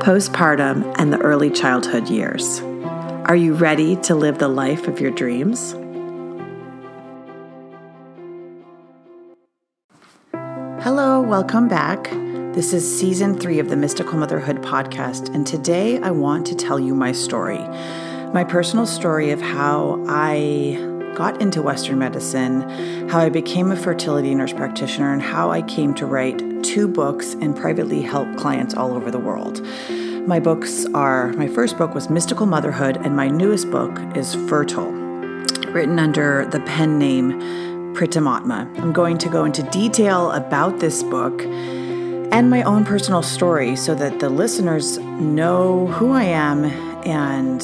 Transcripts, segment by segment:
postpartum, and the early childhood years. Are you ready to live the life of your dreams? Hello, welcome back. This is season three of the Mystical Motherhood podcast, and today I want to tell you my story. My personal story of how I got into Western medicine, how I became a fertility nurse practitioner, and how I came to write two books and privately help clients all over the world. My books are my first book was Mystical Motherhood, and my newest book is Fertile, written under the pen name Pritamatma. I'm going to go into detail about this book and my own personal story so that the listeners know who I am and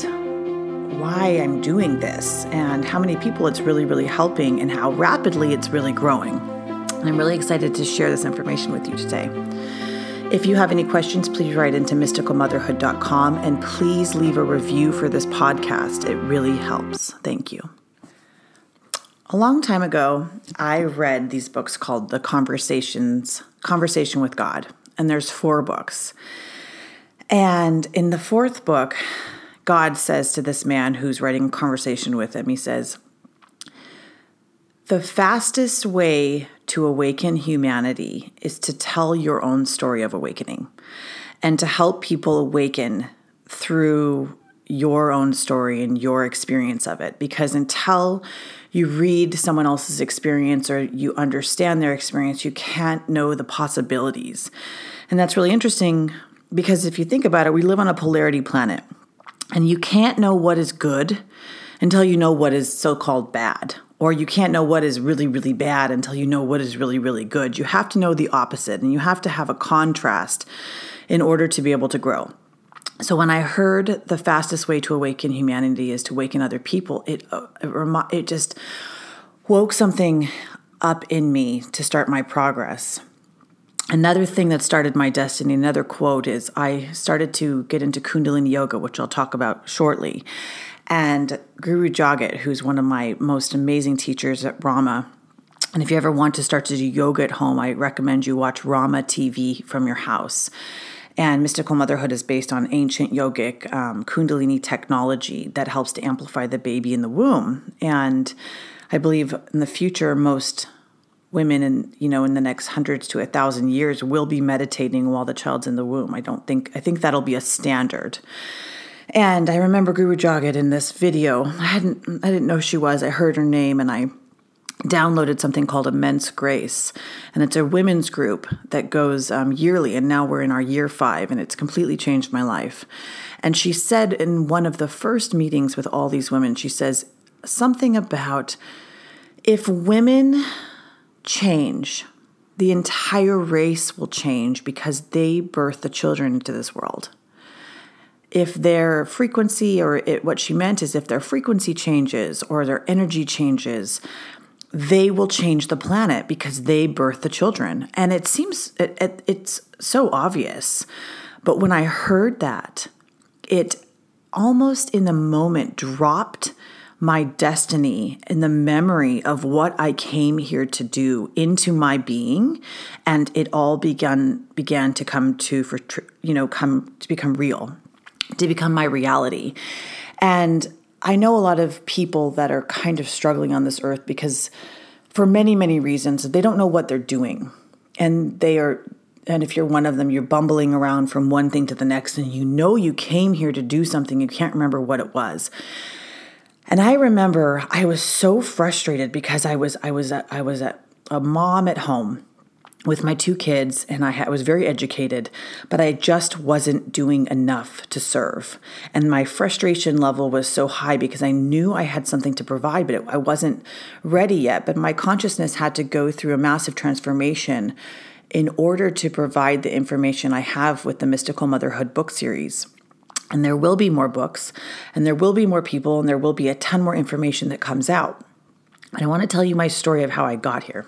why I'm doing this and how many people it's really, really helping and how rapidly it's really growing. And I'm really excited to share this information with you today. If you have any questions, please write into mysticalmotherhood.com and please leave a review for this podcast. It really helps. Thank you. A long time ago, I read these books called The Conversations Conversation with God, and there's four books. And in the fourth book, God says to this man who's writing a conversation with him, he says, The fastest way to awaken humanity is to tell your own story of awakening and to help people awaken through your own story and your experience of it. Because until you read someone else's experience or you understand their experience, you can't know the possibilities. And that's really interesting because if you think about it, we live on a polarity planet. And you can't know what is good until you know what is so called bad. Or you can't know what is really, really bad until you know what is really, really good. You have to know the opposite and you have to have a contrast in order to be able to grow. So when I heard the fastest way to awaken humanity is to awaken other people, it uh, it, it just woke something up in me to start my progress. Another thing that started my destiny, another quote is I started to get into Kundalini yoga, which I'll talk about shortly. And Guru Jagat, who's one of my most amazing teachers at Rama, and if you ever want to start to do yoga at home, I recommend you watch Rama TV from your house. And Mystical Motherhood is based on ancient yogic um, Kundalini technology that helps to amplify the baby in the womb. And I believe in the future, most women in you know in the next hundreds to a thousand years will be meditating while the child's in the womb. I don't think I think that'll be a standard. And I remember Guru Jagat in this video. I hadn't I didn't know she was. I heard her name and I downloaded something called Immense Grace, and it's a women's group that goes um, yearly. And now we're in our year five, and it's completely changed my life. And she said in one of the first meetings with all these women, she says something about if women change, the entire race will change because they birth the children into this world. If their frequency, or it, what she meant is if their frequency changes or their energy changes, they will change the planet because they birth the children. And it seems it, it, it's so obvious. But when I heard that, it almost in the moment dropped my destiny and the memory of what I came here to do into my being and it all began began to come to for you know come to become real to become my reality. And I know a lot of people that are kind of struggling on this earth because for many many reasons they don't know what they're doing. And they are and if you're one of them you're bumbling around from one thing to the next and you know you came here to do something. You can't remember what it was. And I remember I was so frustrated because I was I was I was a mom at home with my two kids and I, was very educated, but I just wasn't doing enough to serve. And my frustration level was so high because I knew I had something to provide, but I wasn't ready yet. But my consciousness had to go through a massive transformation in order to provide the information I have with the Mystical Motherhood book series. And there will be more books, and there will be more people, and there will be a ton more information that comes out. And I want to tell you my story of how I got here.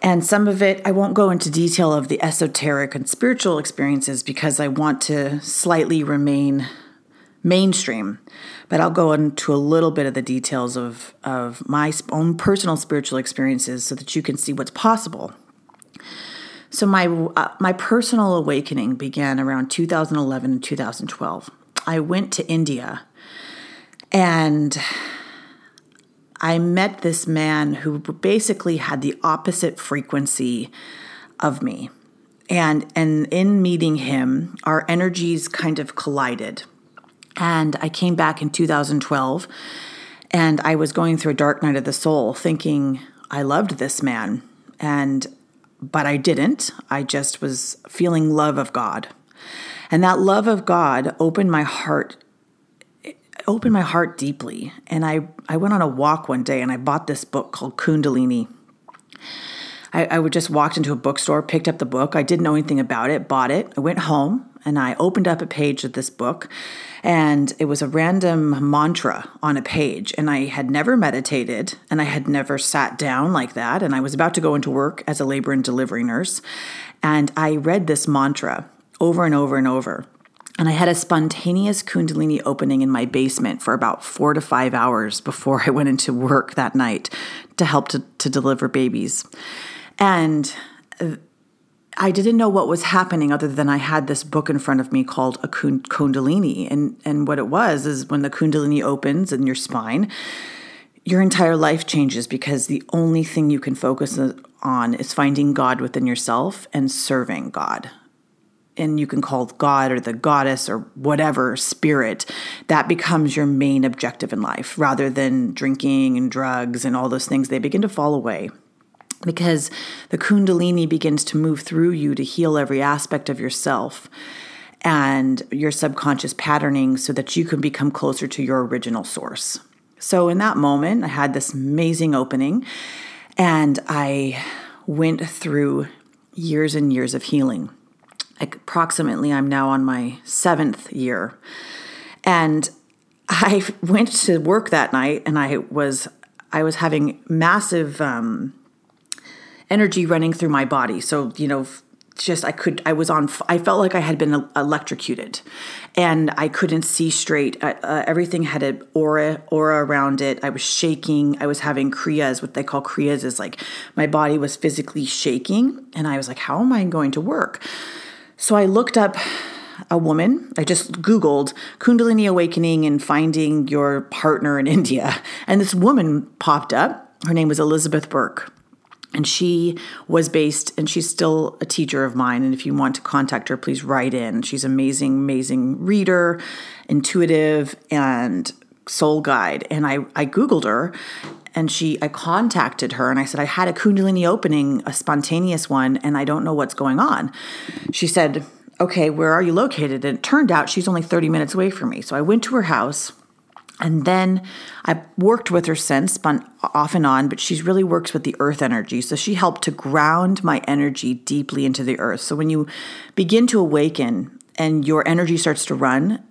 And some of it, I won't go into detail of the esoteric and spiritual experiences because I want to slightly remain mainstream. But I'll go into a little bit of the details of, of my own personal spiritual experiences so that you can see what's possible. So my uh, my personal awakening began around 2011 and 2012. I went to India and I met this man who basically had the opposite frequency of me. And and in meeting him, our energies kind of collided. And I came back in 2012 and I was going through a dark night of the soul thinking I loved this man and but I didn't. I just was feeling love of God. And that love of God opened my heart opened my heart deeply. And I, I went on a walk one day and I bought this book called Kundalini. I, I would just walked into a bookstore, picked up the book. I didn't know anything about it, bought it. I went home and I opened up a page of this book, and it was a random mantra on a page. And I had never meditated and I had never sat down like that. And I was about to go into work as a labor and delivery nurse. And I read this mantra over and over and over. And I had a spontaneous Kundalini opening in my basement for about four to five hours before I went into work that night to help to, to deliver babies. And uh, I didn't know what was happening other than I had this book in front of me called a Kundalini. And, and what it was is when the Kundalini opens in your spine, your entire life changes because the only thing you can focus on is finding God within yourself and serving God and you can call God or the goddess or whatever spirit, that becomes your main objective in life rather than drinking and drugs and all those things. They begin to fall away because the Kundalini begins to move through you to heal every aspect of yourself and your subconscious patterning so that you can become closer to your original source. So, in that moment, I had this amazing opening and I went through years and years of healing approximately I'm now on my seventh year. And I went to work that night and I was I was having massive um, energy running through my body. So, you know, just I could I was on I felt like I had been electrocuted and I couldn't see straight. Uh, uh, everything had an aura aura around it. I was shaking. I was having kriyas. What they call kriyas is like my body was physically shaking and I was like how am I going to work? So I looked up a woman. I just Googled Kundalini Awakening and finding your partner in India. And this woman popped up. Her name was Elizabeth Burke. And she was based, and she's still a teacher of mine. And if you want to contact her, please write in. She's amazing, amazing reader, intuitive, and soul guide. And I, I Googled her and she I contacted her and I said I had a kundalini opening, a spontaneous one and I don't know what's going on. She said, "Okay, where are you located?" And it turned out she's only 30 minutes away from me. So I went to her house and then I worked with her since, off and on, but she really works with the earth energy. So she helped to ground my energy deeply into the earth. So when you begin to awaken and your energy starts to run,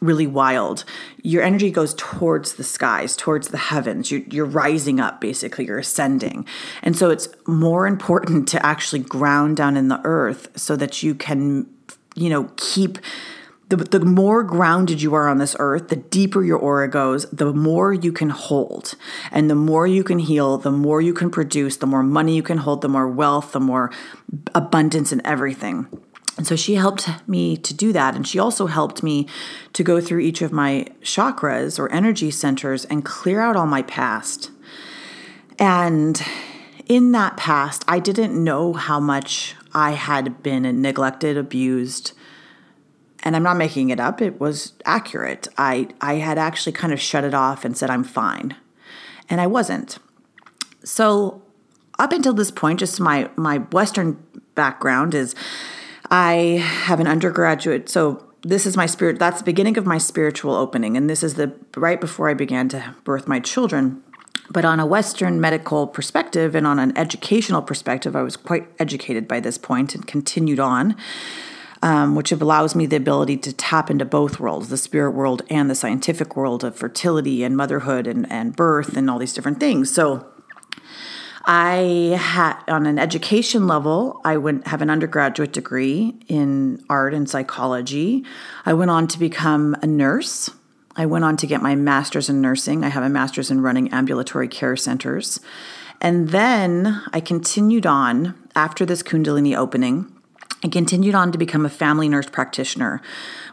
really wild. Your energy goes towards the skies, towards the heavens. You're, you're, rising up, basically, you're ascending. And so it's more important to actually ground down in the earth so that you can, you know, keep. The, the more grounded you are on this earth, the deeper your aura goes, the more you can hold. And the more you can heal, the more you can produce, the more money you can hold, the more wealth, the more abundance and everything. And so she helped me to do that. And she also helped me to go through each of my chakras or energy centers and clear out all my past. And in that past, I didn't know how much I had been neglected, abused. And I'm not making it up, it was accurate. I, I had actually kind of shut it off and said, I'm fine. And I wasn't. So, up until this point, just my, my Western background is I have an undergraduate, so this is my spirit, that's the beginning of my spiritual opening. And this is the right before I began to birth my children. But on a Western medical perspective and on an educational perspective, I was quite educated by this point and continued on. um, which allows me the ability to tap into both worlds the spirit world and the scientific world of fertility and motherhood and, and birth and all these different things. So, I had on an education level, I went have an undergraduate degree in art and psychology. I went on to become a nurse. I went on to get my master's in nursing. I have a master's in running ambulatory care centers. And then I continued on after this Kundalini opening. I continued on to become a family nurse practitioner,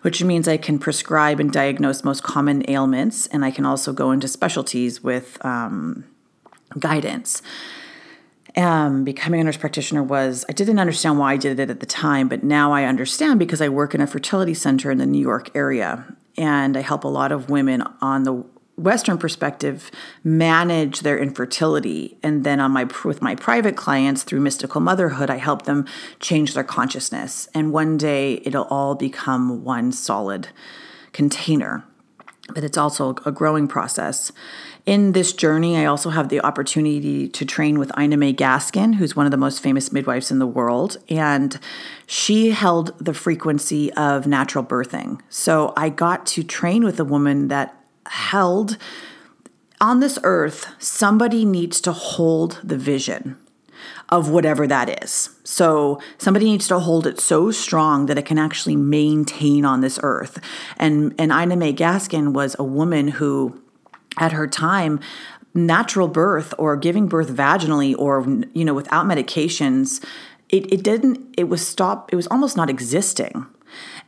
which means I can prescribe and diagnose most common ailments, and I can also go into specialties with um, guidance um, becoming a nurse practitioner was I didn't understand why I did it at the time, but now I understand because I work in a fertility center in the New York area, and I help a lot of women on the Western perspective manage their infertility, and then on my with my private clients through mystical motherhood, I help them change their consciousness, and one day it'll all become one solid container. But it's also a growing process. In this journey, I also have the opportunity to train with Ina May Gaskin, who's one of the most famous midwives in the world. And she held the frequency of natural birthing. So I got to train with a woman that held on this earth, somebody needs to hold the vision of whatever that is. So somebody needs to hold it so strong that it can actually maintain on this earth. And and Ina May Gaskin was a woman who at her time natural birth or giving birth vaginally or you know without medications it, it didn't it was stop it was almost not existing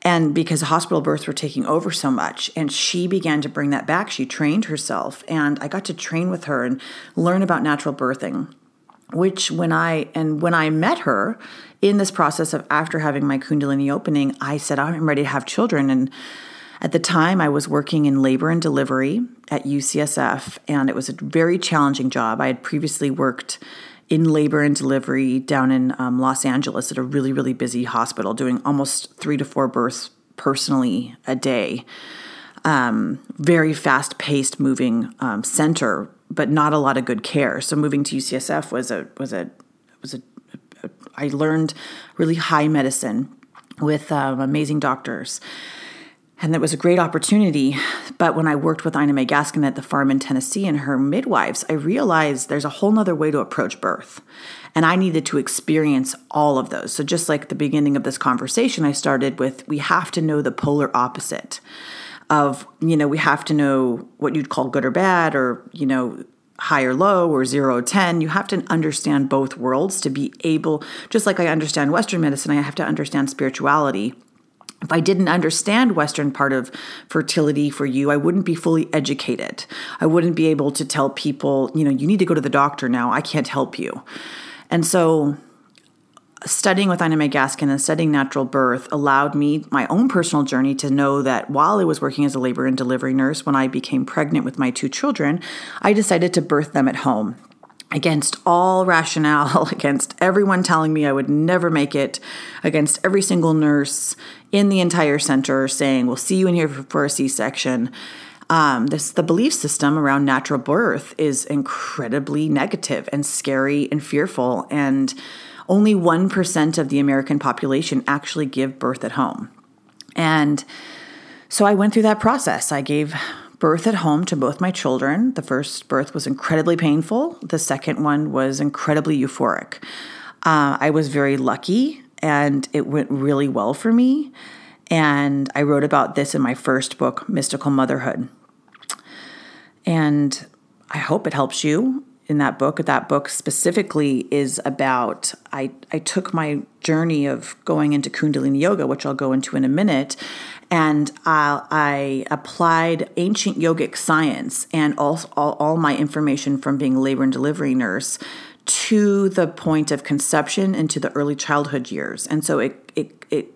and because hospital births were taking over so much and she began to bring that back she trained herself and i got to train with her and learn about natural birthing which when i and when i met her in this process of after having my kundalini opening i said i'm ready to have children and at the time, I was working in labor and delivery at UCSF, and it was a very challenging job. I had previously worked in labor and delivery down in um, Los Angeles at a really, really busy hospital, doing almost three to four births personally a day. Um, very fast paced moving um, center, but not a lot of good care. So moving to UCSF was a was a was a, a I learned really high medicine with um, amazing doctors and that was a great opportunity. But when I worked with Ina May Gaskin at the farm in Tennessee and her midwives, I realized there's a whole nother way to approach birth. And I needed to experience all of those. So, just like the beginning of this conversation, I started with we have to know the polar opposite of, you know, we have to know what you'd call good or bad, or, you know, high or low, or zero or 10. You have to understand both worlds to be able, just like I understand Western medicine, I have to understand spirituality if I didn't understand Western part of fertility for you, I wouldn't be fully educated. I wouldn't be able to tell people, you know, you need to go to the doctor now. I can't help you. And so studying with Ina May Gaskin and studying natural birth allowed me my own personal journey to know that while I was working as a labor and delivery nurse, when I became pregnant with my two children, I decided to birth them at home against all rationale, against everyone telling me I would never make it, against every single nurse in the entire center saying, We'll see you in here for a C section. Um, this the belief system around natural birth is incredibly negative and scary and fearful, and only one percent of the American population actually give birth at home. And so I went through that process. I gave birth at home to both my children. The first birth was incredibly painful, the second one was incredibly euphoric. Uh, I was very lucky and it went really well for me. And I wrote about this in my first book, Mystical Motherhood. And I hope it helps you in that book. That book specifically is about I, I took my journey of going into Kundalini Yoga, which I'll go into in a minute, and I, I applied ancient yogic science and all, all, all my information from being labor and delivery nurse to the point of conception into the early childhood years. And so it it it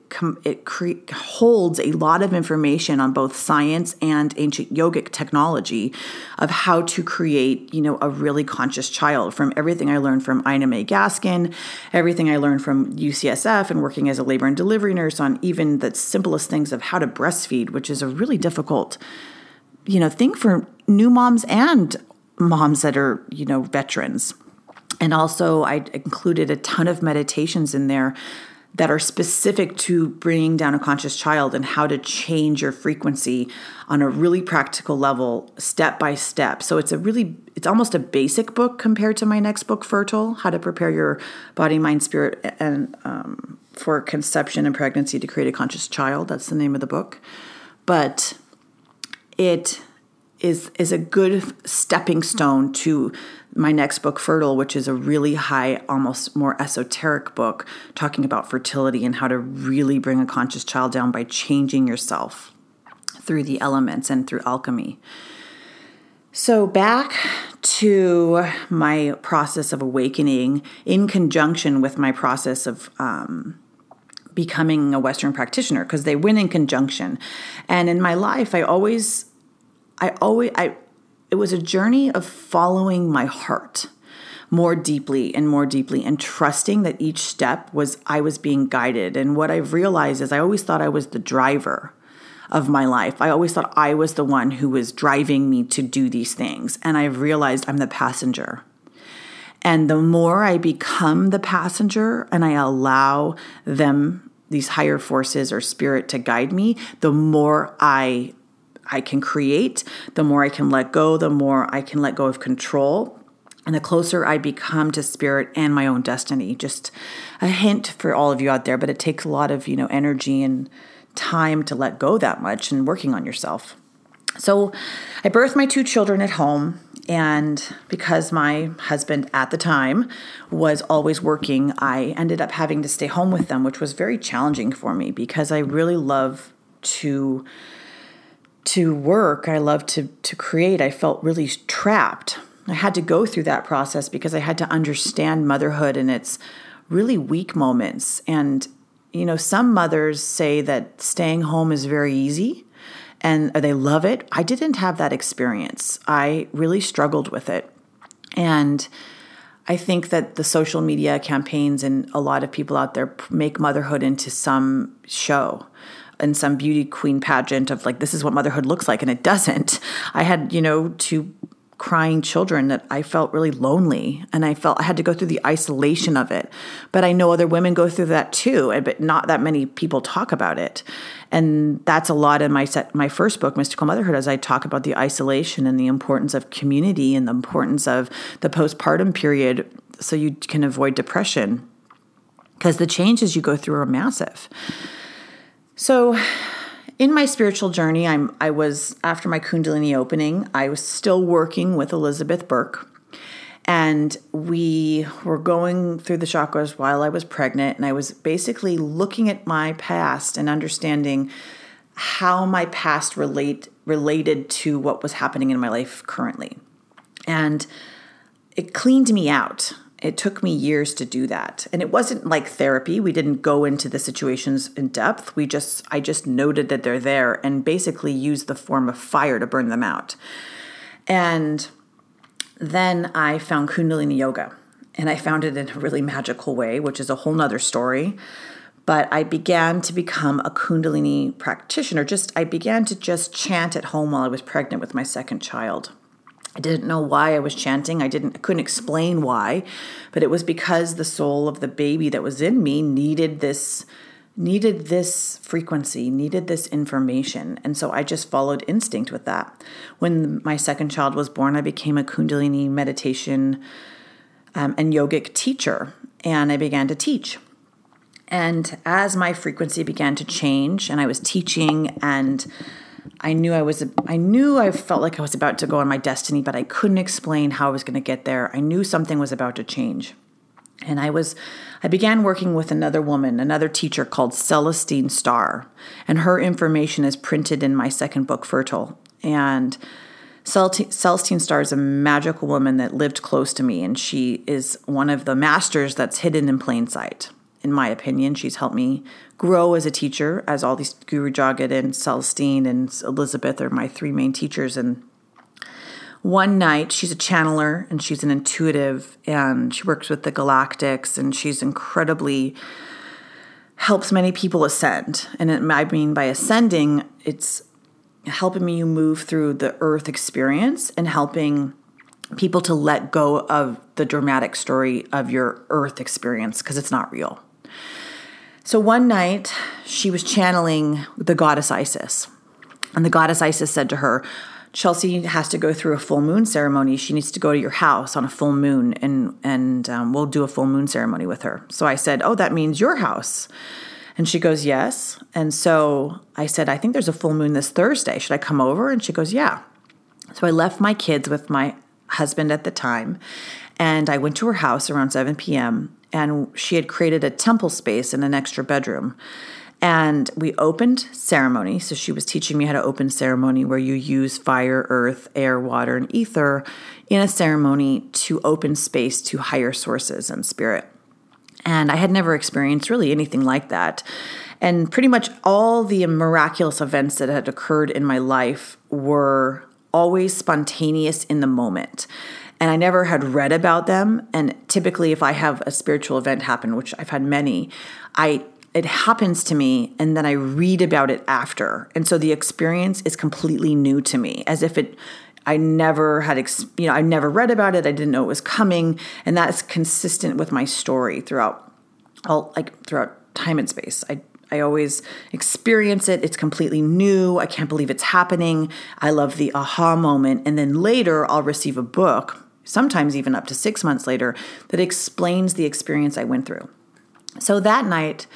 it cre- holds a lot of information on both science and ancient yogic technology of how to create, you know, a really conscious child. From everything I learned from Ina May Gaskin, everything I learned from UCSF and working as a labor and delivery nurse on even the simplest things of how to breastfeed, which is a really difficult, you know, thing for new moms and moms that are, you know, veterans. And also, I included a ton of meditations in there that are specific to bringing down a conscious child and how to change your frequency on a really practical level step by step. So it's a really it's almost a basic book compared to my next book fertile how to prepare your body mind spirit and um, for conception and pregnancy to create a conscious child. That's the name of the book. But it is is a good stepping stone to my next book fertile which is a really high almost more esoteric book talking about fertility and how to really bring a conscious child down by changing yourself through the elements and through alchemy. So back to my process of awakening in conjunction with my process of um, becoming a western practitioner because they went in conjunction. And in my life i always I always I it was a journey of following my heart more deeply and more deeply and trusting that each step was I was being guided. And what I've realized is I always thought I was the driver of my life. I always thought I was the one who was driving me to do these things. And I've realized I'm the passenger. And the more I become the passenger and I allow them, these higher forces or spirit to guide me, the more I I can create, the more I can let go, the more I can let go of control. And the closer I become to spirit and my own destiny. Just a hint for all of you out there, but it takes a lot of, you know, energy and time to let go that much and working on yourself. So I birthed my two children at home. And because my husband at the time was always working, I ended up having to stay home with them, which was very challenging for me because I really love to to work, I love to to create, I felt really trapped. I had to go through that process because I had to understand motherhood and its really weak moments. And you know, some mothers say that staying home is very easy and they love it. I didn't have that experience. I really struggled with it. And I think that the social media campaigns and a lot of people out there make motherhood into some show in some beauty queen pageant of like this is what motherhood looks like and it doesn't. I had you know two crying children that i felt really lonely and i felt i had to go through the isolation of it. But i know other women go through that too but not that many people talk about it. And that's a lot in my set my first book mystical motherhood as i talk about the isolation and the importance of community and the importance of the postpartum period so you can avoid depression. Because the changes you go through are massive so, in my spiritual journey, I'm I was after my Kundalini opening, I was still working with Elizabeth Burke. And we were going through the chakras while I was pregnant, and I was basically looking at my past and understanding how my past relate related to what was happening in my life currently. And it cleaned me out it took me years to do that. And it wasn't like therapy. We didn't go into the situations in depth. We just I just noted that they're there and basically used the form of fire to burn them out. And then I found Kundalini yoga. And I found it in a really magical way, which is a whole nother story. But I began to become a Kundalini practitioner. Just I began to just chant at home while I was pregnant with my second child. I didn't know why I was chanting. I didn't I couldn't explain why, but it was because the soul of the baby that was in me needed this needed this frequency, needed this information. And so I just followed instinct with that. When my second child was born, I became a Kundalini meditation um, and yogic teacher, and I began to teach. And as my frequency began to change, and I was teaching and I knew I was I knew I felt like I was about to go on my destiny, but I couldn't explain how I was going to get there. I knew something was about to change. And I was I began working with another woman, another teacher called Celestine Starr, and her information is printed in my second book Fertile. And Celestine Starr is a magical woman that lived close to me, and she is one of the masters that's hidden in plain sight in my opinion. She's helped me grow as a teacher, as all these Guru Jagat and Celestine and Elizabeth are my three main teachers. And one night, she's a channeler and she's an intuitive, and she works with the galactics, and she's incredibly helps many people ascend. And it, I mean by ascending, it's helping me move through the earth experience and helping people to let go of the dramatic story of your earth experience because it's not real. So one night, she was channeling the goddess Isis. And the goddess Isis said to her, Chelsea has to go through a full moon ceremony. She needs to go to your house on a full moon, and and um, we'll do a full moon ceremony with her. So I said, "Oh, that means your house." And she goes, Yes. And so I said, I think there's a full moon this Thursday. Should I come over? And she goes, Yeah. So I left my kids with my husband at the time, and I went to her house around 7 p.m. And she had created a temple space in an extra bedroom. And we opened ceremony. So she was teaching me how to open ceremony where you use fire, earth, air, water, and ether in a ceremony to open space to higher sources and spirit. And I had never experienced really anything like that. And pretty much all the miraculous events that had occurred in my life were always spontaneous in the moment. And I never had read about them. And typically, if I have a spiritual event happen, which I've had many, I it happens to me and then I read about it after. And so the experience is completely new to me, as if it I never had, you know, I never read about it. I didn't know it was coming, and that's consistent with my story throughout, all like throughout time and space. I I always experience it. It's completely new. I can't believe it's happening. I love the aha moment, and then later I'll receive a book, sometimes even up to six months later, that explains the experience I went through. So that night,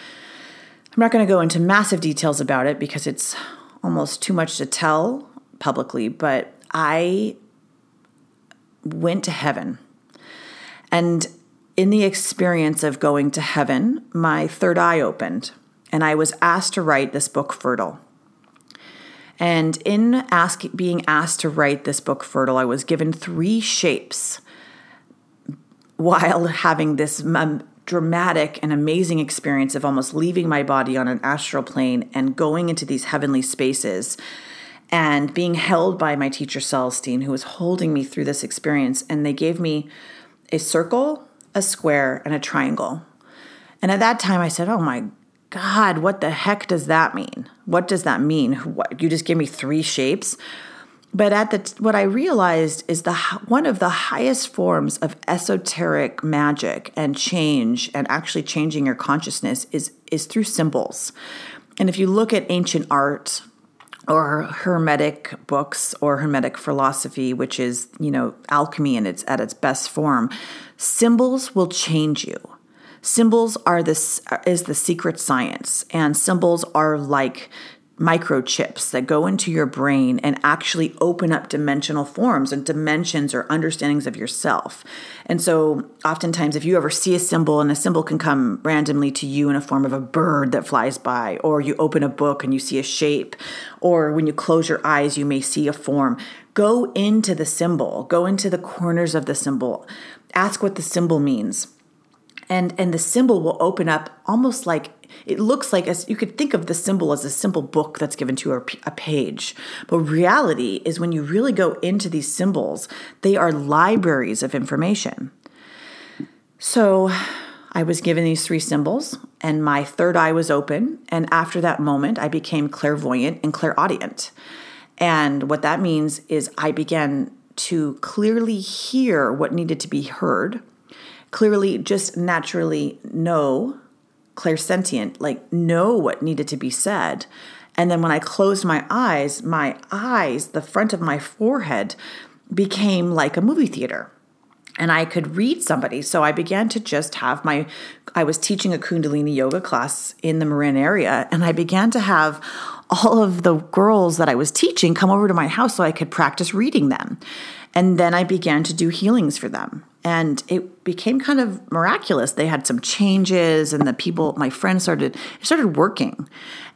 I'm not going to go into massive details about it because it's almost too much to tell publicly, but I went to heaven. And in the experience of going to heaven, my third eye opened and I was asked to write this book, Fertile. And in ask, being asked to write this book, Fertile, I was given three shapes while having this um, dramatic and amazing experience of almost leaving my body on an astral plane and going into these heavenly spaces and being held by my teacher Celestine, who was holding me through this experience. And they gave me a circle, a square, and a triangle. And at that time, I said, "Oh my God, what the heck does that mean? What does that mean? What, you just gave me three shapes." But at the what I realized is the one of the highest forms of esoteric magic and change and actually changing your consciousness is is through symbols. And if you look at ancient art, or hermetic books or hermetic philosophy which is you know alchemy in its at its best form symbols will change you symbols are this is the secret science and symbols are like microchips that go into your brain and actually open up dimensional forms and dimensions or understandings of yourself. And so, oftentimes, if you ever see a symbol, and a symbol can come randomly to you in a form of a bird that flies by, or you open a book and you see a shape, or when you close your eyes, you may see a form. Go into the symbol, go into the corners of the symbol, ask what the symbol means. And, and the symbol will open up almost like it looks like as you could think of the symbol as a simple book that's given to a, a page. But reality is when you really go into these symbols, they are libraries of information. So I was given these three symbols, and my third eye was open. And after that moment, I became clairvoyant and clairaudient. And what that means is I began to clearly hear what needed to be heard, clearly, just naturally know clairsentient, like know what needed to be said. And then when I closed my eyes, my eyes, the front of my forehead, became like a movie theater. And I could read somebody. So I began to just have my, I was teaching a Kundalini yoga class in the Marin area, and I began to have all of the girls that I was teaching come over to my house so I could practice reading them. And then I began to do healings for them. And it became kind of miraculous. They had some changes and the people my friends started started working.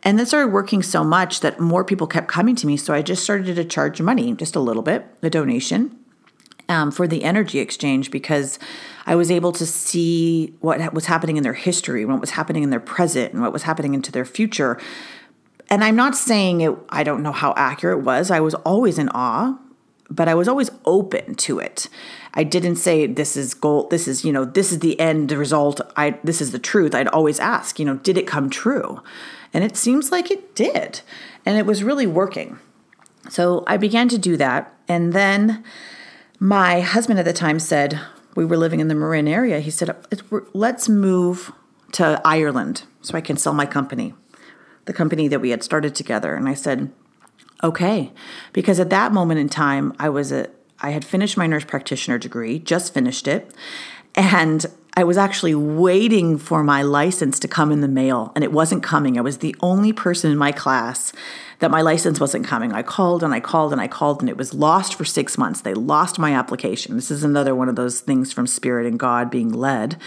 And then started working so much that more people kept coming to me. So i just started to charge money just a little bit a donation um, for the energy exchange because i was able to see what was happening in their history what was happening in their present and what was happening into their future and i'm not saying it i don't know how accurate it was i was always in awe but I was always open to it. I didn't say this is goal, this is, you know, this is the end result. I this is the truth. I'd always ask, you know, did it come true? And it seems like it did. And it was really working. So I began to do that. And then my husband at the time said, we were living in the Marin area. He said, let's move to Ireland so I can sell my company, the company that we had started together. And I said, okay. Because at that moment in time, I was a, I had finished my nurse practitioner degree, just finished it. And I was actually waiting for my license to come in the mail, and it wasn't coming. I was the only person in my class that my license wasn't coming. I called and I called and I called, and it was lost for six months. They lost my application. This is another one of those things from Spirit and God being led.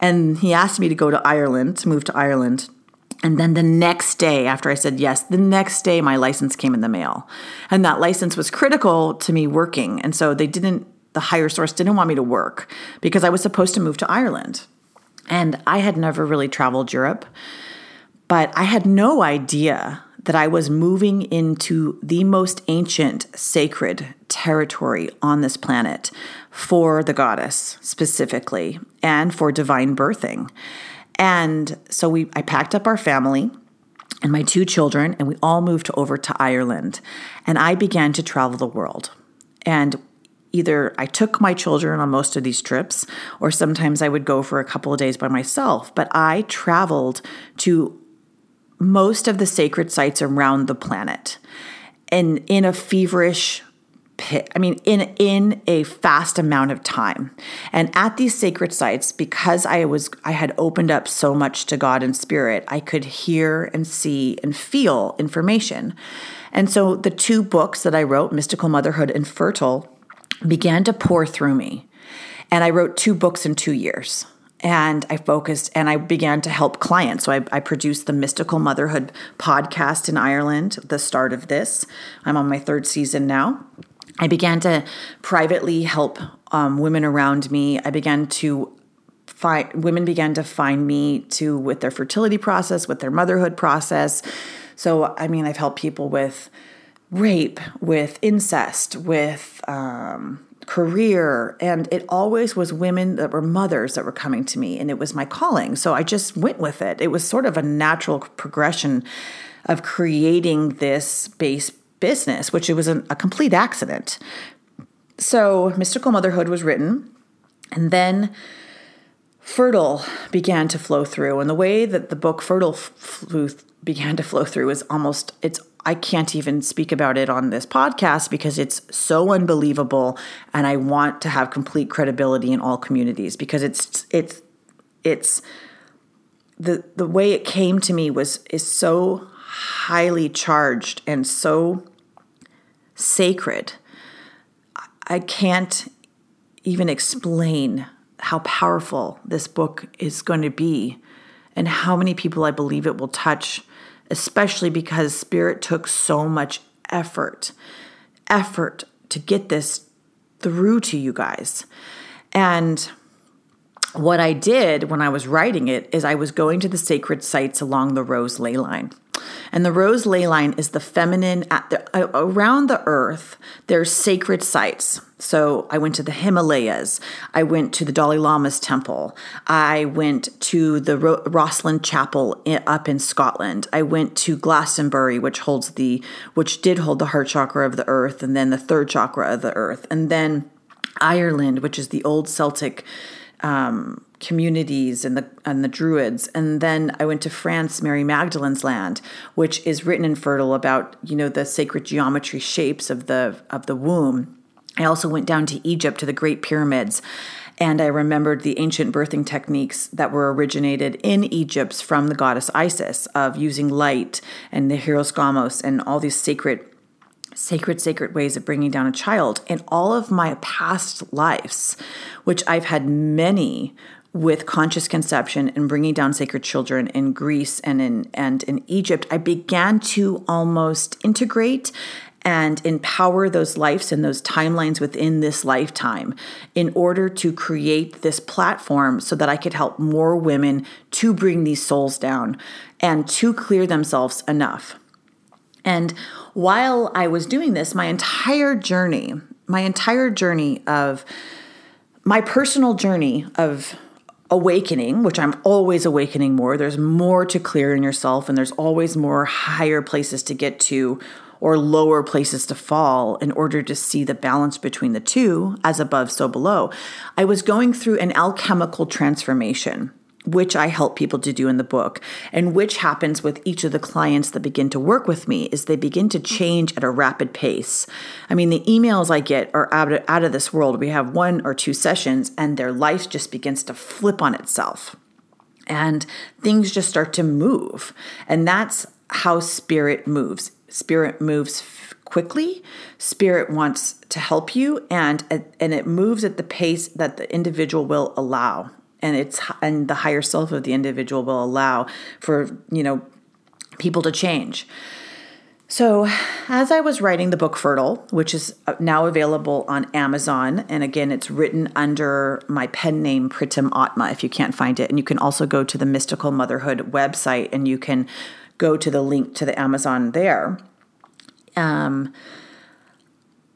And he asked me to go to Ireland, to move to Ireland. And then the next day, after I said yes, the next day my license came in the mail. And that license was critical to me working. And so they didn't the higher source didn't want me to work because I was supposed to move to Ireland. And I had never really traveled Europe, but I had no idea that I was moving into the most ancient sacred territory on this planet for the goddess specifically and for divine birthing. And so we I packed up our family and my two children and we all moved over to Ireland and I began to travel the world. And either I took my children on most of these trips, or sometimes I would go for a couple of days by myself. But I traveled to most of the sacred sites around the planet and in a feverish i mean in in a fast amount of time and at these sacred sites because i was i had opened up so much to god and spirit i could hear and see and feel information and so the two books that i wrote mystical motherhood and fertile began to pour through me. And I wrote two books in two years. And I focused and I began to help clients. So I, I, produced the Mystical Motherhood podcast in Ireland, the start of this. I'm on my third season now. I began to privately help um, women around me. I began to find women began to find me to with their fertility process, with their motherhood process. So I mean, I've helped people with rape, with incest, with um, career. And it always was women that were mothers that were coming to me, and it was my calling. So I just went with it. It was sort of a natural progression of creating this base business, which it was a, a complete accident. So Mystical Motherhood was written, and then Fertile began to flow through. And the way that the book Fertile flew, began to flow through is almost, it's I can't even speak about it on this podcast because it's so unbelievable and I want to have complete credibility in all communities because it's it's it's the the way it came to me was is so highly charged and so sacred. I can't even explain how powerful this book is going to be and how many people I believe it will touch especially because Spirit took so much effort, effort to get this through to you guys. And what I did when I was writing it is I was going to the sacred sites along the Rose ley line. And the Rose ley line is the feminine at the around the earth. There's sacred sites. So I went to the Himalayas. I went to the Dalai Lama's temple. I went to the Ro- Rosslyn Chapel up in Scotland. I went to Glastonbury, which holds the which did hold the heart chakra of the earth, and then the third chakra of the earth, and then Ireland, which is the old Celtic um, communities and the and the Druids, and then I went to France, Mary Magdalene's land, which is written in Fertile about you know the sacred geometry shapes of the of the womb. I also went down to Egypt to the Great Pyramids. And I remembered the ancient birthing techniques that were originated in Egypt from the goddess Isis of using light and the hieros gamos and all these sacred sacred, sacred ways of bringing down a child. In all of my past lives, which I've had many with conscious conception and bringing down sacred children in Greece and in and in Egypt, I began to almost integrate and empower those lives and those timelines within this lifetime in order to create this platform so that I could help more women to bring these souls down and to clear themselves enough. And while I was doing this, my entire journey, my entire journey of my personal journey of awakening, which I'm always awakening more. There's more to clear in yourself, and there's always more higher places to get to or lower places to fall in order to see the balance between the two, as above, so below. I was going through an alchemical transformation which I help people to do in the book, and which happens with each of the clients that begin to work with me, is they begin to change at a rapid pace. I mean, the emails I get are out of, out of this world. We have one or two sessions, and their life just begins to flip on itself. And things just start to move. And that's how spirit moves. Spirit moves quickly. Spirit wants to help you, and and it moves at the pace that the individual will allow and it's and the higher self of the individual will allow for you know people to change. So as i was writing the book fertile which is uh, now available on amazon and again it's written under my pen name pritam atma if you can't find it. And you can also go to the mystical motherhood website and you can go to the link to the amazon there. Um,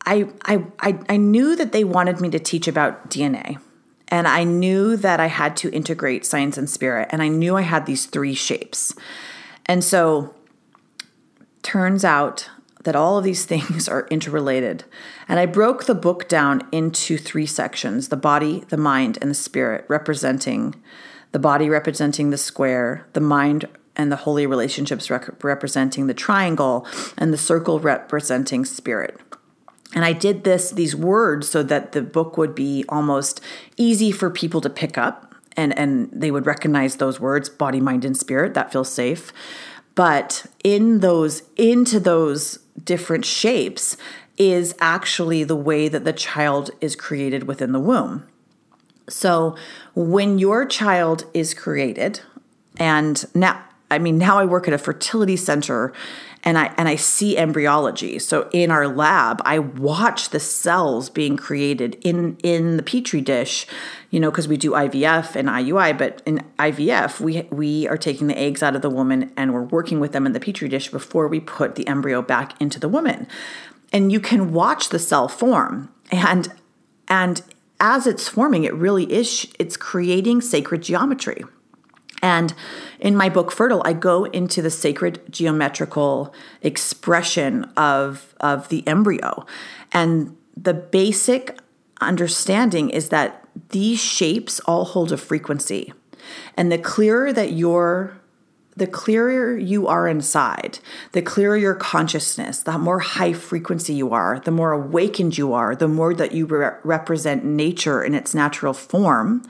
I, I, I, I knew that they wanted me to teach about DNA and I knew that I had to integrate science and spirit. And I knew I had these three shapes. And so, turns out that all of these things are interrelated. And I broke the book down into three sections the body, the mind, and the spirit, representing the body representing the square, the mind and the holy relationships rec- representing the triangle, and the circle representing spirit. And I did this, these words, so that the book would be almost easy for people to pick up and, and they would recognize those words, body, mind, and spirit. That feels safe. But in those, into those different shapes is actually the way that the child is created within the womb. So when your child is created, and now, I mean, now I work at a fertility center and I and I see embryology. So in our lab, I watch the cells being created in in the petri dish, you know, because we do IVF and IUI, but in IVF, we we are taking the eggs out of the woman and we're working with them in the petri dish before we put the embryo back into the woman. And you can watch the cell form and and as it's forming, it really is it's creating sacred geometry. And in my book, Fertile, I go into the sacred geometrical expression of, of the embryo. And the basic understanding is that these shapes all hold a frequency. And the clearer that you're the clearer you are inside, the clearer your consciousness, the more high frequency you are, the more awakened you are, the more that you re- represent nature in its natural form,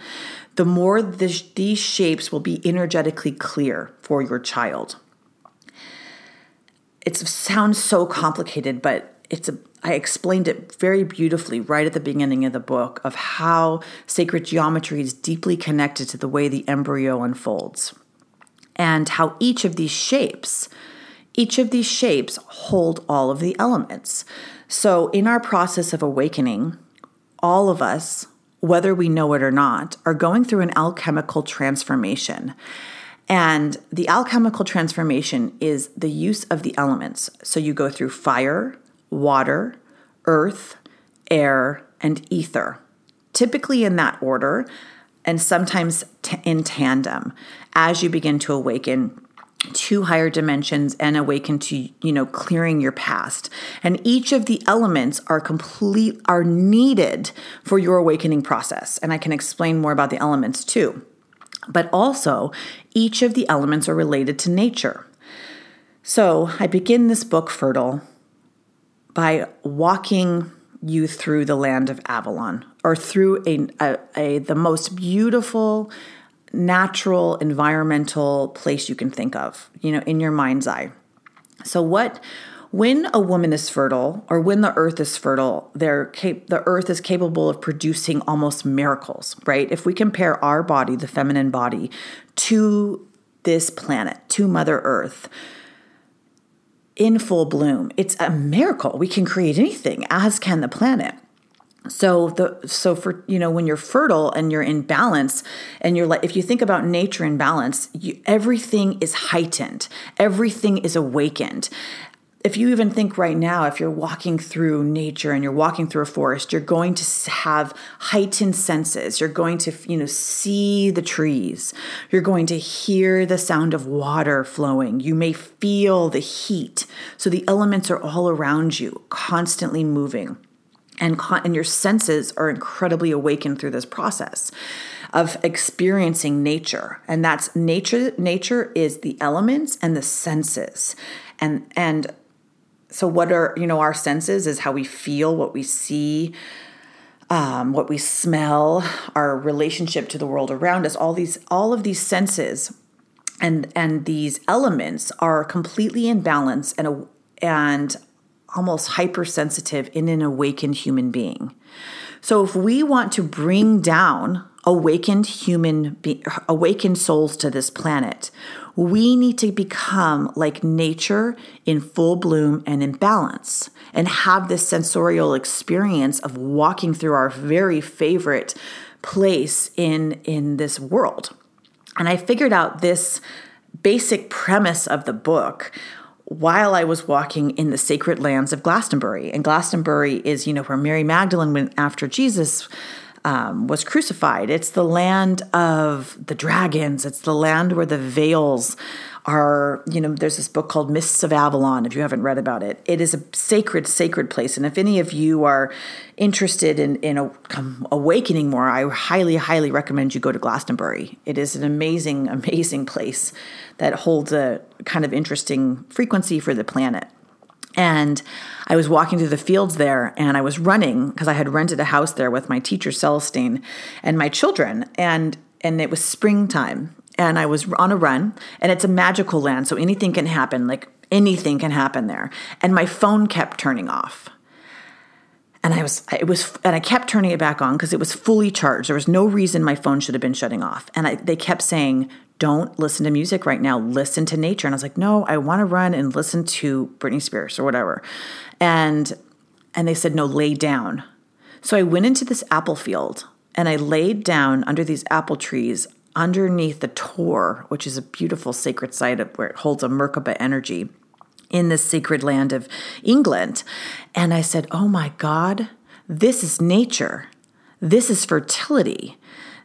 the more this, these shapes will be energetically clear for your child. It sounds so complicated, but it's a I explained it very beautifully right at the beginning of the book of how sacred geometry is deeply connected to the way the embryo unfolds and how each of these shapes each of these shapes hold all of the elements. So in our process of awakening, all of us whether we know it or not, are going through an alchemical transformation. And the alchemical transformation is the use of the elements. So you go through fire, water, earth, air, and ether, typically in that order, and sometimes t- in tandem as you begin to awaken to higher dimensions and awaken to you know clearing your past. And each of the elements are complete are needed for your awakening process. And i can explain more about the elements too. But also each of the elements are related to nature. So i begin this book fertile by walking you through the land of avalon or through a, a, a the most beautiful natural environmental place you can think of, you know, in your mind's eye. So what when a woman is fertile or when the earth is fertile, they're cap- the earth is capable of producing almost miracles, right? If we compare our body, the feminine body, to this planet, to Mother Earth, in full bloom, it's a miracle. We can create anything, as can the planet so the so for you know when you're fertile and you're in balance and you're like if you think about nature in balance you, everything is heightened. Everything is awakened. If you even think right now if you're walking through nature and you're walking through a forest you're going to have heightened senses. You're going to you know see the trees. You're going to hear the sound of water flowing. You may feel the heat. So the elements are all around you constantly moving and, and your senses are incredibly awakened through this process of experiencing nature. And that's nature nature is the elements and the senses. And and so what are you know our senses is how we feel what we see um, what we smell our relationship to the world around us. All these all of these senses and and these elements are completely in balance and and almost hypersensitive in an awakened human being. So if we want to bring down awakened human be- awakened souls to this planet we need to become like nature in full bloom and in balance and have this sensorial experience of walking through our very favorite place in in this world. And i figured out this basic premise of the book while I was walking in the sacred lands of Glastonbury. And Glastonbury is, you know, where Mary Magdalene went after Jesus um, was crucified. It's the land of the dragons. It's the land where the veils are, you know, there's this book called Mists of Avalon, if you haven't read about it. It is a sacred, sacred place. And if any of you are interested in, in a, awakening more, I highly, highly recommend you go to Glastonbury. It is an amazing, amazing place that holds a kind of interesting frequency for the planet. And I was walking through the fields there and I was running because I had rented a house there with my teacher Celestine and my children and and it was springtime and I was on a run and it's a magical land so anything can happen like anything can happen there and my phone kept turning off and I was it was and I kept turning it back on because it was fully charged. There was no reason my phone should have been shutting off. And I, they kept saying, "Don't listen to music right now. Listen to nature." And I was like, "No, I want to run and listen to Britney Spears or whatever." And and they said, "No, lay down." So I went into this apple field and I laid down under these apple trees underneath the Tor, which is a beautiful sacred site where it holds a Merkaba energy in this sacred land of England. And I said, Oh my God, this is nature. This is fertility.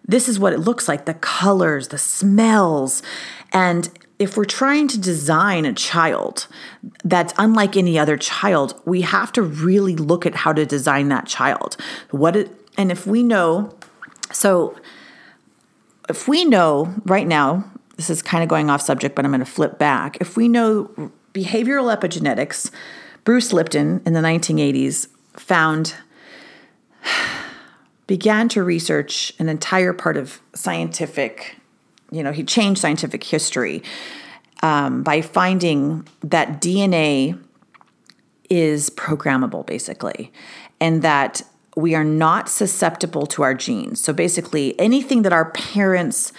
This is what it looks like the colors, the smells. And if we're trying to design a child that's unlike any other child, we have to really look at how to design that child. What it, and if we know, so if we know right now, this is kind of going off subject, but I'm going to flip back. If we know behavioral epigenetics, Bruce Lipton in the 1980s found began to research an entire part of scientific, you know, he changed scientific history um, by finding that DNA is programmable, basically, and that we are not susceptible to our genes. So basically, anything that our parents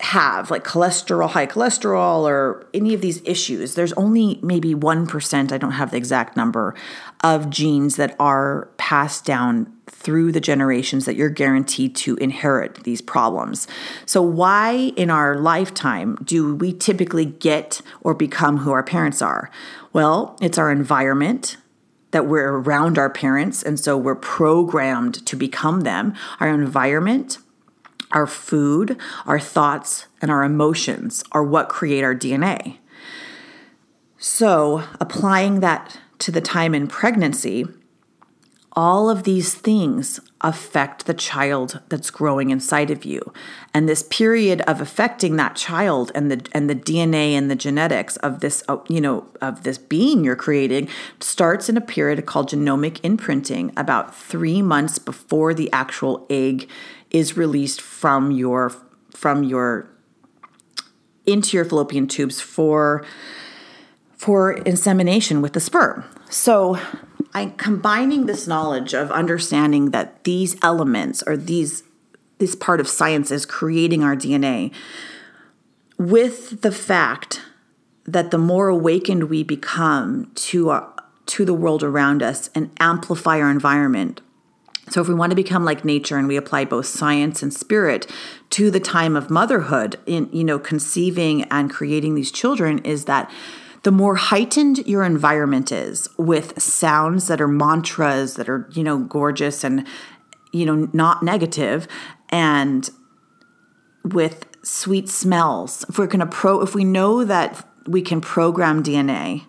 have, like cholesterol, high cholesterol, or any of these issues, there's only maybe 1%, I don't have the exact number, of genes that are passed down through the generations that you're guaranteed to inherit these problems. So, why in our lifetime do we typically get or become who our parents are? Well, it's our environment, that we're around our parents, and so we're programmed to become them. Our environment, our food, our thoughts, and our emotions are what create our DNA. So, applying that to the time in pregnancy, all of these things affect the child that's growing inside of you and this period of affecting that child and the and the DNA and the genetics of this uh, you know of this being you're creating starts in a period called genomic imprinting about 3 months before the actual egg is released from your from your into your fallopian tubes for for insemination with the sperm. So I combining this knowledge of understanding that these elements or these this part of science is creating our DNA with the fact that the more awakened we become to our, to the world around us and amplify our environment. So, if we want to become like nature and we apply both science and spirit to the time of motherhood in, you know, conceiving and creating these children, is that the more heightened your environment is with sounds that are mantras that are, you know, gorgeous and, you know, not negative, and with sweet smells, if we're going to if we know that we can program DNA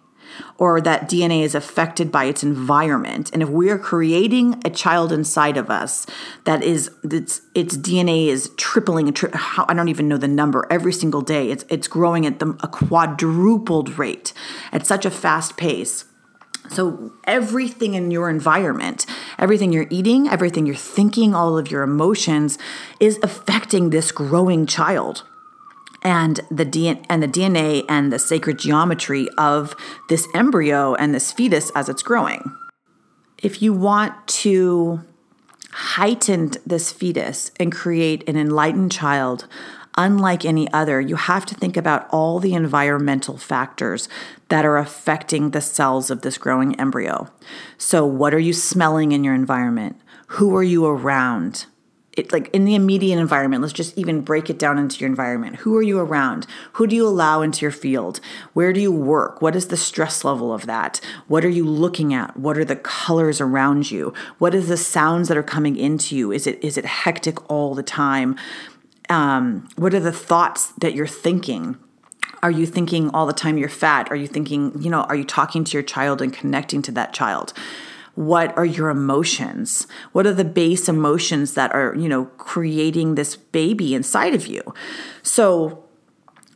or that DNA is affected by its environment. And if we are creating a child inside of us that is its its DNA is tripling, tri- I don't even know the number every single day. It's it's growing at the, a quadrupled rate at such a fast pace. So, everything in your environment, everything you're eating, everything you're thinking, all of your emotions is affecting this growing child and the DNA and the DNA and the sacred geometry of this embryo and this fetus as it's growing. If you want to heighten this fetus and create an enlightened child unlike any other, you have to think about all the environmental factors that are affecting the cells of this growing embryo. So, what are you smelling in your environment? Who are you around? It, like in the immediate environment, let's just even break it down into your environment. Who are you around? Who do you allow into your field? Where do you work? What is the stress level of that? What are you looking at? What are the colors around you? What is the sounds that are coming into you? Is it is it hectic all the time? Um, what are the thoughts that you're thinking? Are you thinking all the time you're fat? Are you thinking, you know, are you talking to your child and connecting to that child? What are your emotions? What are the base emotions that are you know creating this baby inside of you? So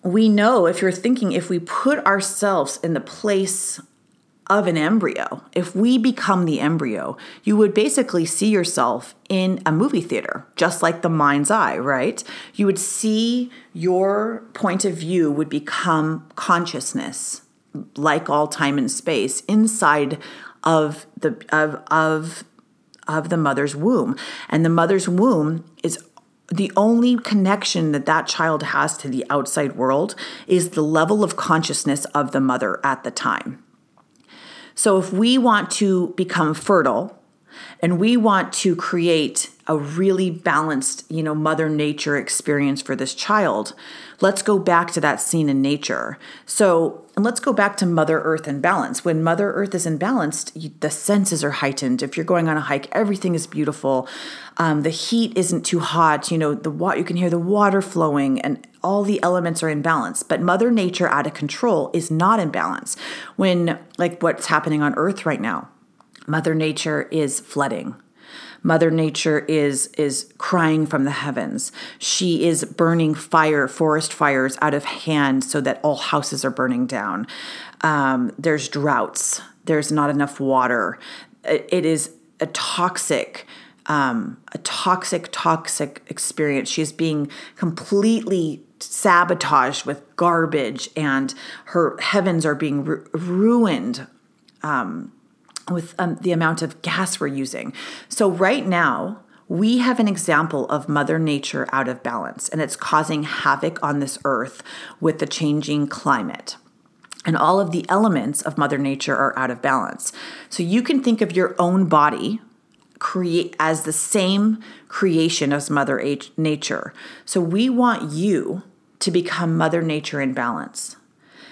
we know if you're thinking if we put ourselves in the place of an embryo if we become the embryo you would basically see yourself in a movie theater just like the mind's eye right? You would see your point of view would become consciousness like all time and space inside of the of of of the mother's womb. And the mother's womb is the only connection that that child has to the outside world is the level of consciousness of the mother at the time. So if we want to become fertile and we want to create a really balanced, you know, mother nature experience for this child. Let's go back to that scene in nature. So, and let's go back to Mother Earth in balance. When Mother Earth is imbalanced, the senses are heightened. If you're going on a hike, everything is beautiful. Um, the heat isn't too hot. You know, the water you can hear the water flowing, and all the elements are in balance. But Mother Nature out of control is not in balance. When like what's happening on Earth right now, Mother Nature is flooding. Mother Nature is is crying from the heavens. She is burning fire, forest fires out of hand, so that all houses are burning down. Um, there's droughts. There's not enough water. it, is a toxic, um, a toxic, toxic experience. She is being completely sabotaged with garbage, and her heavens are being ru- ruined. Um, with um, the amount of gas we're using. So, right now, we have an example of Mother Nature out of balance, and it's causing havoc on this earth with the changing climate. And all of the elements of Mother Nature are out of balance. So, you can think of your own body create as the same creation as Mother Nature. So, we want you to become Mother Nature in balance.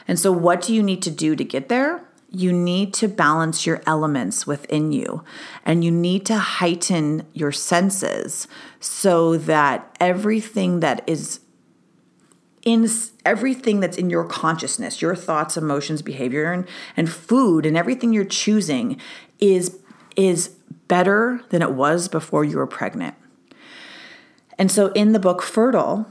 And so, what do you need to do to get there? You need to balance your elements within you and you need to heighten your senses so that everything that is in everything that's in your consciousness your thoughts emotions behavior and, and food and everything you're choosing is is better than it was before you were pregnant. And so in the book fertile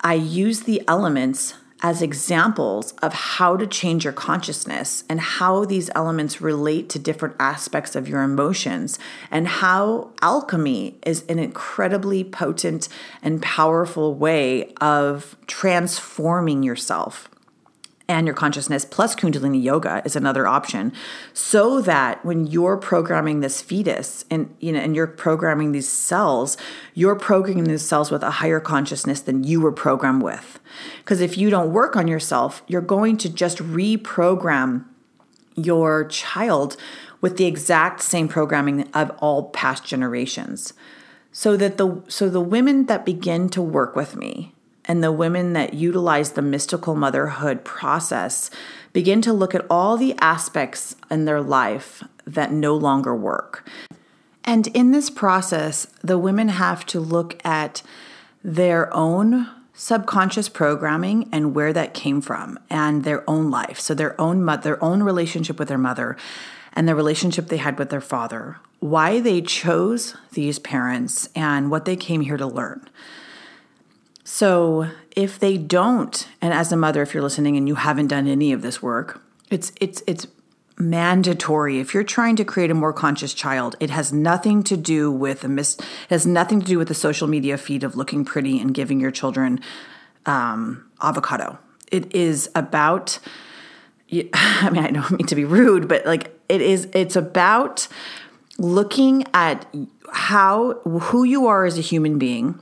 i use the elements as examples of how to change your consciousness and how these elements relate to different aspects of your emotions, and how alchemy is an incredibly potent and powerful way of transforming yourself and your consciousness plus kundalini yoga is another option so that when you're programming this fetus and you know and you're programming these cells you're programming these cells with a higher consciousness than you were programmed with. Because if you don't work on yourself you're going to just reprogram your child with the exact same programming of all past generations. So that the so the women that begin to work with me and the women that utilize the mystical motherhood process begin to look at all the aspects in their life that no longer work. And in this process, the women have to look at their own subconscious programming and where that came from and their own life. So their own mother, their own relationship with their mother and the relationship they had with their father, why they chose these parents and what they came here to learn. So, if they don't, and as a mother if you're listening and you haven't done any of this work, it's it's it's mandatory. If you're trying to create a more conscious child it has nothing to do with a mis has nothing to do with the social media feed of looking pretty and giving your children um, avocado. It is about i mean i don't mean to be rude but like it is it's about looking at how who you are as a human being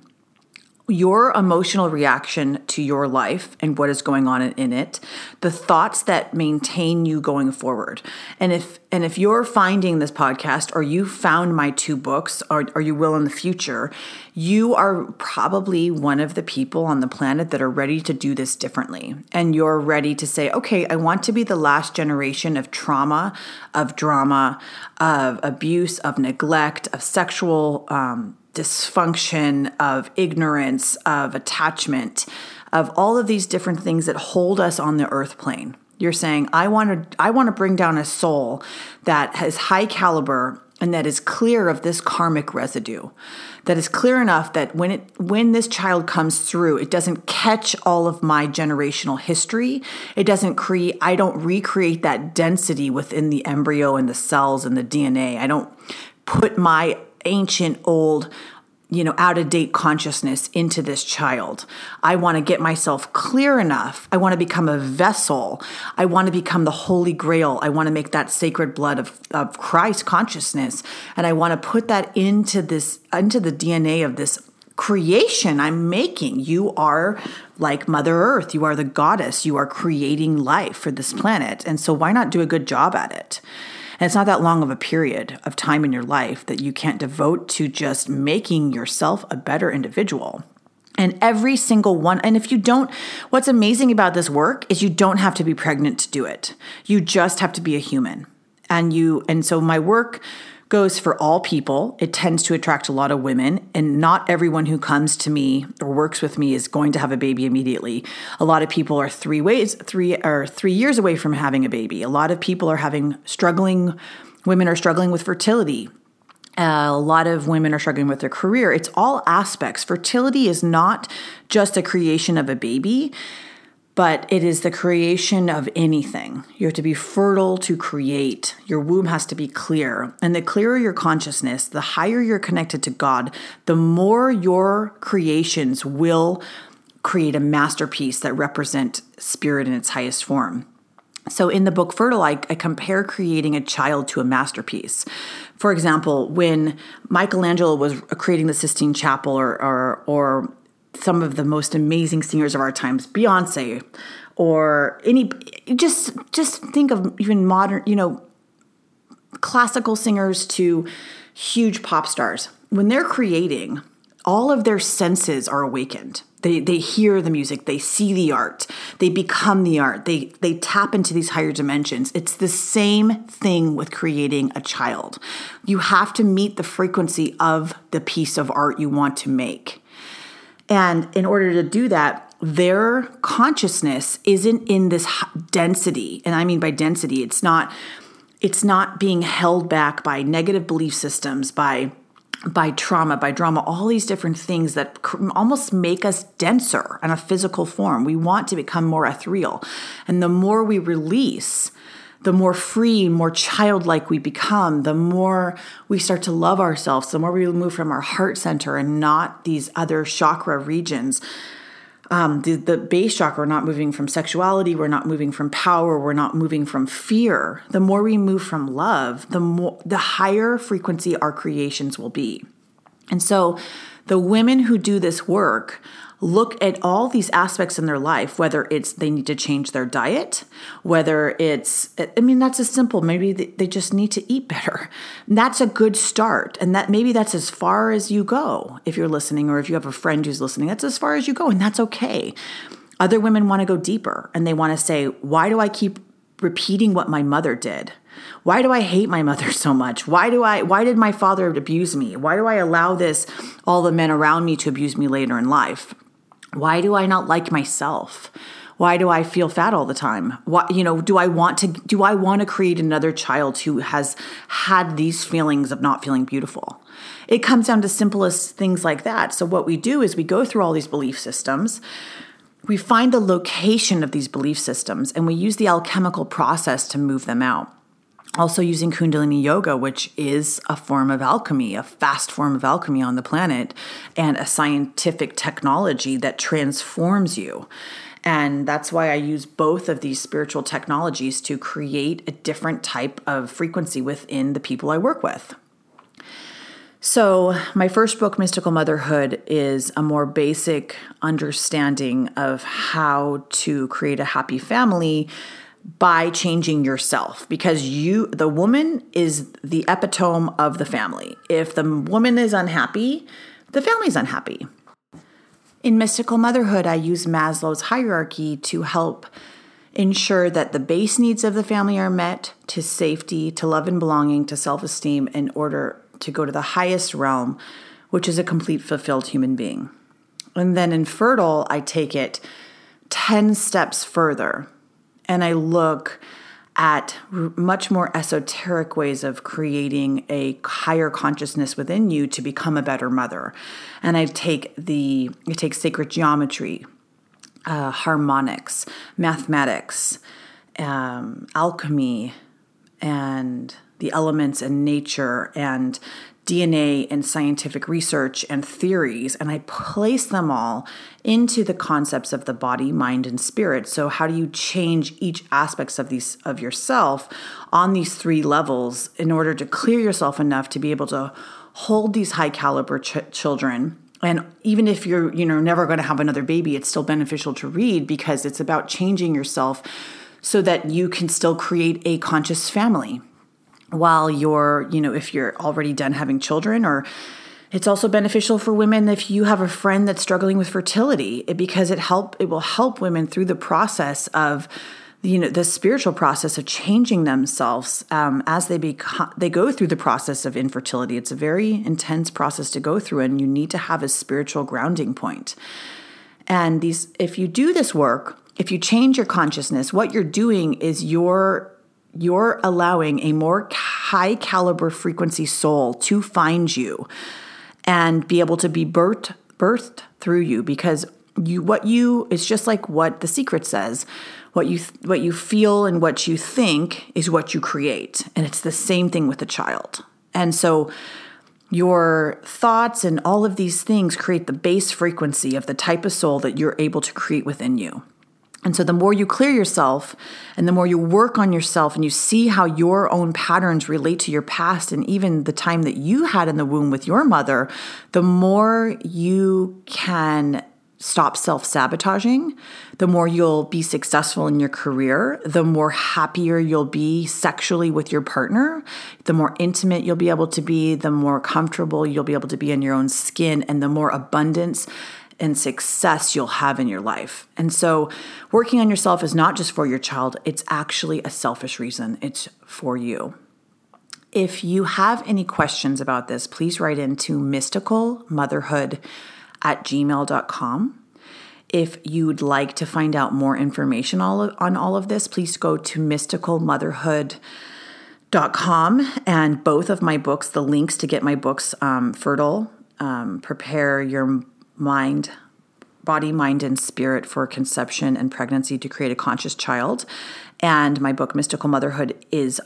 your emotional reaction to your life and what is going on in it the thoughts that maintain you going forward. And if and if you're finding this podcast or you found my two books or, or you will in the future? You are probably one of the people on the planet that are ready to do this differently. And you're ready to say okay i want to be the last generation of trauma of drama of abuse of neglect of sexual um, dysfunction, of ignorance, of attachment, of all of these different things that hold us on the earth plane. You're saying, I want to I want to bring down a soul that has high caliber and that is clear of this karmic residue. That is clear enough that when it when this child comes through, it doesn't catch all of my generational history. It doesn't create I don't recreate that density within the embryo and the cells and the DNA. I don't put my ancient, old, you know, out of date consciousness into this child. I want to get myself clear enough. I want to become a vessel. I want to become the holy grail. I want to make that sacred blood of, of Christ consciousness. And I want to put that into this, into the DNA of this creation I'm making. You are like Mother Earth. You are the goddess. You are creating life for this planet. And so why not do a good job at it? And it's not that long of a period of time in your life that you can't devote to just making yourself a better individual. And every single one, and if you don't, what's amazing about this work is you don't have to be pregnant to do it. You just have to be a human. And you, and so my work goes for all people. It tends to attract a lot of women, and not everyone who comes to me or works with me is going to have a baby immediately. A lot of people are three ways, three or three years away from having a baby. A lot of people are having struggling. Women are struggling with fertility. Uh, a lot of women are struggling with their career. It's all aspects. Fertility is not just a creation of a baby but it is the creation of anything. You have to be fertile to create. Your womb has to be clear. And the clearer your consciousness, the higher you're connected to God, the more your creations will create a masterpiece that represent spirit in its highest form. So in the book Fertile, I, I, compare creating a child to a masterpiece. For example, when Michelangelo was creating the Sistine Chapel or, or, or some of the most amazing singers of our times, Beyonce, or any just just think of even modern, you know, classical singers to huge pop stars. When they're creating, all of their senses are awakened. They, they hear the music, they see the art, they become the art, they, they tap into these higher dimensions. It's the same thing with creating a child. You have to meet the frequency of the piece of art you want to make. And in order to do that, their consciousness isn't in this density. And I mean by density, it's not it's not being held back by negative belief systems, by by trauma, by drama, all these different things that almost make us denser in a physical form. We want to become more ethereal. And the more we release, the more free, more childlike we become, the more we start to love ourselves, the more we move from our heart center and not these other chakra regions. Um, the, the base chakra, we're not moving from sexuality, we're not moving from power, we're not moving from fear. The more we move from love, the more the higher frequency our creations will be. And so the women who do this work look at all these aspects in their life, whether it's they need to change their diet, whether it's, I mean, that's as simple. Maybe they just need to eat better. that's a good start. And that maybe that's as far as you go if you're listening, or if you have a friend who's listening, that's as far as you go, and that's okay. Other women want to go deeper and they want to say, why do I keep repeating what my mother did? Why do I hate my mother so much? Why do I why did my father abuse me? Why do I allow this all the men around me to abuse me later in life? Why do I not like myself? Why do I feel fat all the time? Why, you know, do I want to do I want to create another child who has had these feelings of not feeling beautiful? It comes down to simplest things like that. So what we do is we go through all these belief systems. We find the location of these belief systems and we use the alchemical process to move them out also using Kundalini Yoga, which is a form of alchemy, a fast form of alchemy on the planet, and a scientific technology that transforms you. And that's why I use both of these spiritual technologies to create a different type of frequency within the people I work with. So, my first book, Mystical Motherhood, is a more basic understanding of how to create a happy family by changing yourself because you the woman is the epitome of the family. If the woman is unhappy, the family's unhappy. In mystical motherhood, I use Maslow's hierarchy to help ensure that the base needs of the family are met to safety, to love and belonging, to self-esteem in order to go to the highest realm, which is a complete fulfilled human being. And then in fertile, I take it 10 steps further and I look at much more esoteric ways of creating a higher consciousness within you to become a better mother. And I take the I take sacred geometry, uh, harmonics, mathematics, um, alchemy, and the elements and nature and DNA and scientific research and theories, and I place them all into the concepts of the body, mind, and spirit. So, how do you change each aspects of these of yourself on these three levels in order to clear yourself enough to be able to hold these high caliber ch- children? And even if you're, you know, never going to have another baby, it's still beneficial to read because it's about changing yourself so that you can still create a conscious family while you're, you know, if you're already done having children or it's also beneficial for women if you have a friend that's struggling with fertility because it help it will help women through the process of you know the spiritual process of changing themselves um, as they become they go through the process of infertility. It's a very intense process to go through and you need to have a spiritual grounding point. And these if you do this work if you change your consciousness what you're doing is you're you're allowing a more high caliber frequency soul to find you and be able to be birthed birthed through you because you what you it's just like what the secret says. What you what you feel and what you think is what you create. And it's the same thing with a child. And so your thoughts and all of these things create the base frequency of the type of soul that you're able to create within you and so, the more you clear yourself and the more you work on yourself and you see how your own patterns relate to your past and even the time that you had in the womb with your mother, the more you can stop self sabotaging, the more you'll be successful in your career, the more happier you'll be sexually with your partner, the more intimate you'll be able to be, the more comfortable you'll be able to be in your own skin, and the more abundance and success you'll have in your life. And so, working on yourself is not just for your child, it's actually a selfish reason, it's for you. If you have any questions about this, please write into mysticalmotherhood at gmail.com. If you'd like to find out more information on all of this, please go to mysticalmotherhood.com and both of my books, the links to get my books, um, Fertile, um, Prepare Your mind, body, mind, and spirit for conception and pregnancy to create a conscious child. And my book, Mystical Motherhood, is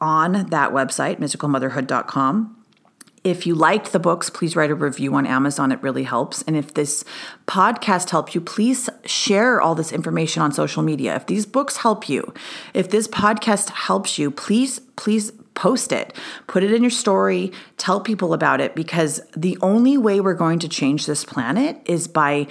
on that website, mysticalmotherhood.com. If you liked the books, please write a review on Amazon. It really helps. And if this podcast helped you, please share all this information on social media. If these books help you, if this podcast helps you, please, please post it, put it in your story, tell people about it because the only way we're going to change this planet is by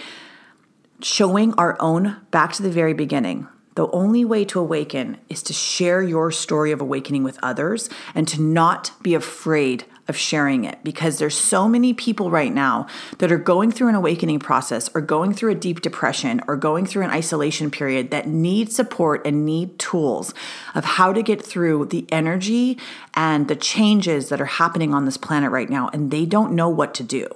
showing our own back to the very beginning. The only way to awaken is to share your story of awakening with others and to not be afraid of sharing it because there's so many people right now that are going through an awakening process or going through a deep depression or going through an isolation period that need support and need tools of how to get through the energy and the changes that are happening on this planet right now and they don't know what to do.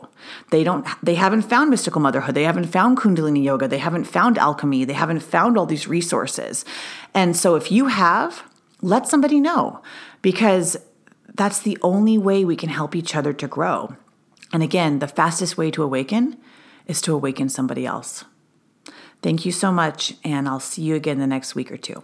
They don't they haven't found mystical motherhood, they haven't found kundalini yoga, they haven't found alchemy, they haven't found all these resources. And so if you have, let somebody know because that's the only way we can help each other to grow. And again, the fastest way to awaken is to awaken somebody else. Thank you so much, and I'll see you again the next week or two.